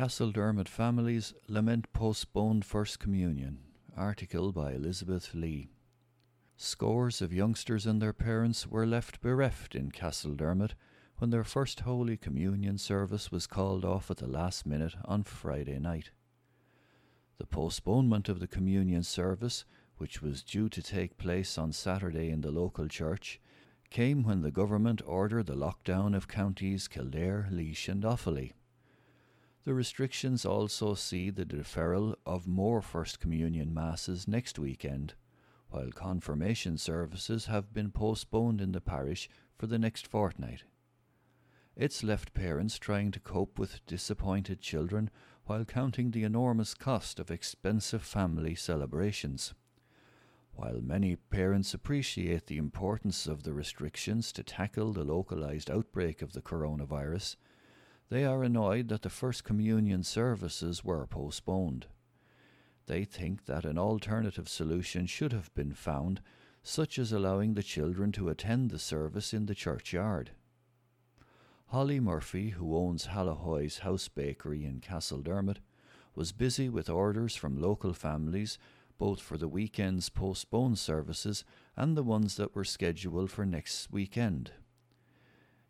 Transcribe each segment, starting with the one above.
Castledermot families lament postponed First Communion. Article by Elizabeth Lee. Scores of youngsters and their parents were left bereft in Castledermot when their first Holy Communion service was called off at the last minute on Friday night. The postponement of the Communion service, which was due to take place on Saturday in the local church, came when the government ordered the lockdown of counties Kildare, Laois, and Offaly. The restrictions also see the deferral of more First Communion Masses next weekend, while confirmation services have been postponed in the parish for the next fortnight. It's left parents trying to cope with disappointed children while counting the enormous cost of expensive family celebrations. While many parents appreciate the importance of the restrictions to tackle the localized outbreak of the coronavirus, they are annoyed that the First Communion services were postponed. They think that an alternative solution should have been found, such as allowing the children to attend the service in the churchyard. Holly Murphy, who owns Hallahoy's House Bakery in Castledermot, was busy with orders from local families both for the weekend's postponed services and the ones that were scheduled for next weekend.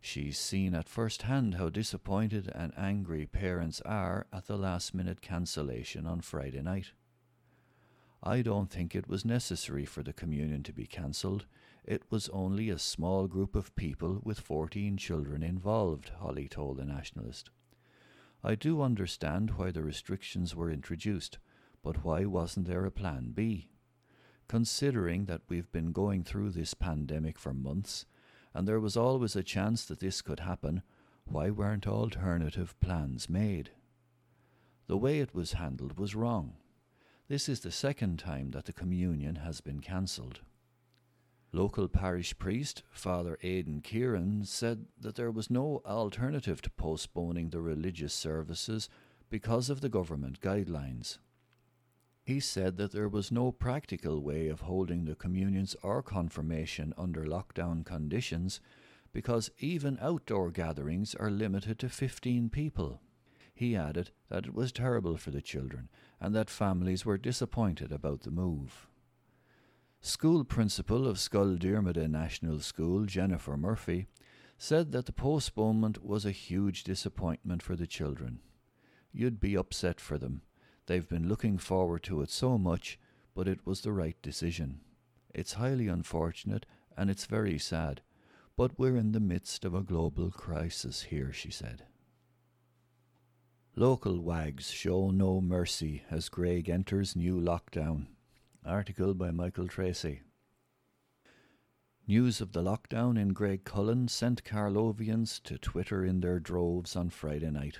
She's seen at first hand how disappointed and angry parents are at the last minute cancellation on Friday night. I don't think it was necessary for the communion to be cancelled. It was only a small group of people with 14 children involved, Holly told the Nationalist. I do understand why the restrictions were introduced, but why wasn't there a plan B? Considering that we've been going through this pandemic for months and there was always a chance that this could happen, why weren't alternative plans made? The way it was handled was wrong. This is the second time that the communion has been cancelled. Local parish priest, Father Aidan Kieran, said that there was no alternative to postponing the religious services because of the government guidelines. He said that there was no practical way of holding the communions or confirmation under lockdown conditions because even outdoor gatherings are limited to 15 people. He added that it was terrible for the children and that families were disappointed about the move. School principal of Scoil National School, Jennifer Murphy, said that the postponement was a huge disappointment for the children. You'd be upset for them They've been looking forward to it so much, but it was the right decision. It's highly unfortunate and it's very sad, but we're in the midst of a global crisis here, she said. Local wags show no mercy as Graig enters new lockdown. Article by Michael Tracy. News of the lockdown in Graiguecullen sent Carlovians to Twitter in their droves on Friday night.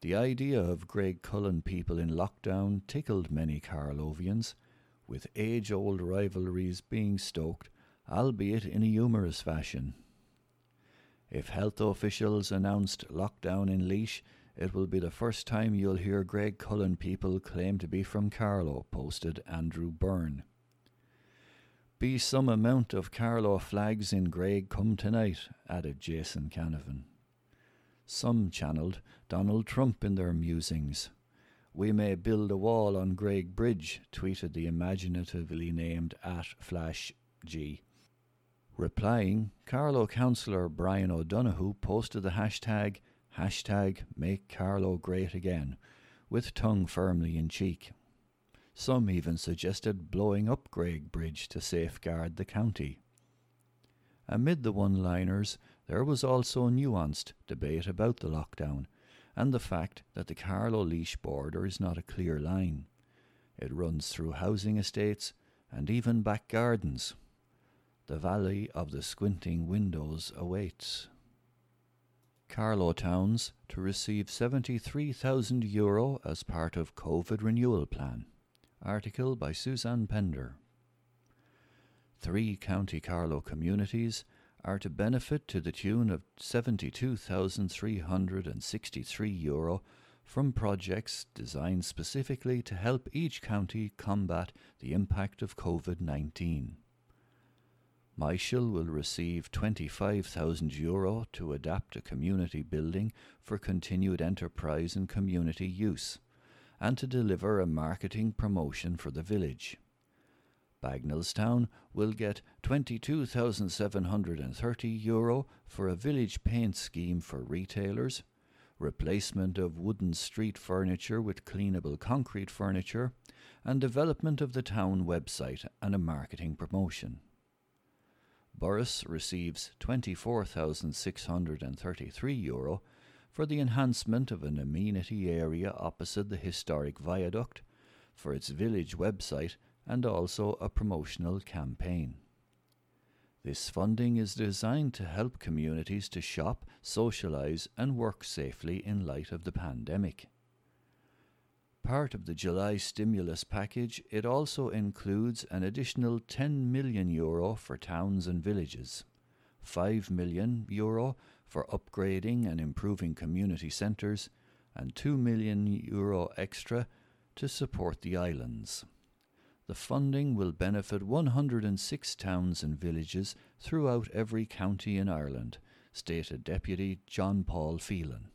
The idea of Graiguecullen people in lockdown tickled many Carlovians, with age old rivalries being stoked, albeit in a humorous fashion. If health officials announced lockdown in Laois, it will be the first time you'll hear Graiguecullen people claim to be from Carlow, posted Andrew Byrne. Be some amount of Carlow flags in Greg come tonight, added Jason Canavan. Some channelled Donald Trump in their musings. We may build a wall on Graig Bridge, tweeted the imaginatively named at Flash G. Replying, Carlow councillor Brian O'Donoghue posted the hashtag hashtag make Carlow great again, with tongue firmly in cheek. Some even suggested blowing up Graig Bridge to safeguard the county. Amid the one liners, there was also a nuanced debate about the lockdown and the fact that the Carlow Laois border is not a clear line. It runs through housing estates and even back gardens. The valley of the squinting windows awaits. Carlow Towns to receive 73,000 euro as part of COVID renewal plan. Article by Suzanne Pender. Three County Carlow communities are to benefit to the tune of 72,363 euro from projects designed specifically to help each county combat the impact of COVID 19. Myshall will receive €25,000 to adapt a community building for continued enterprise and community use, and to deliver a marketing promotion for the village. Bagnallstown will get €22,730 for a village paint scheme for retailers, replacement of wooden street furniture with cleanable concrete furniture, and development of the town website and a marketing promotion. Borris receives €24,633 for the enhancement of an amenity area opposite the historic viaduct, for its village website, and also a promotional campaign. This funding is designed to help communities to shop, socialise, and work safely in light of the pandemic. Part of the July stimulus package, it also includes an additional 10 million euro for towns and villages, 5 million euro for upgrading and improving community centres, and 2 million euro extra to support the islands. The funding will benefit 106 towns and villages throughout every county in Ireland, stated Deputy John Paul Phelan.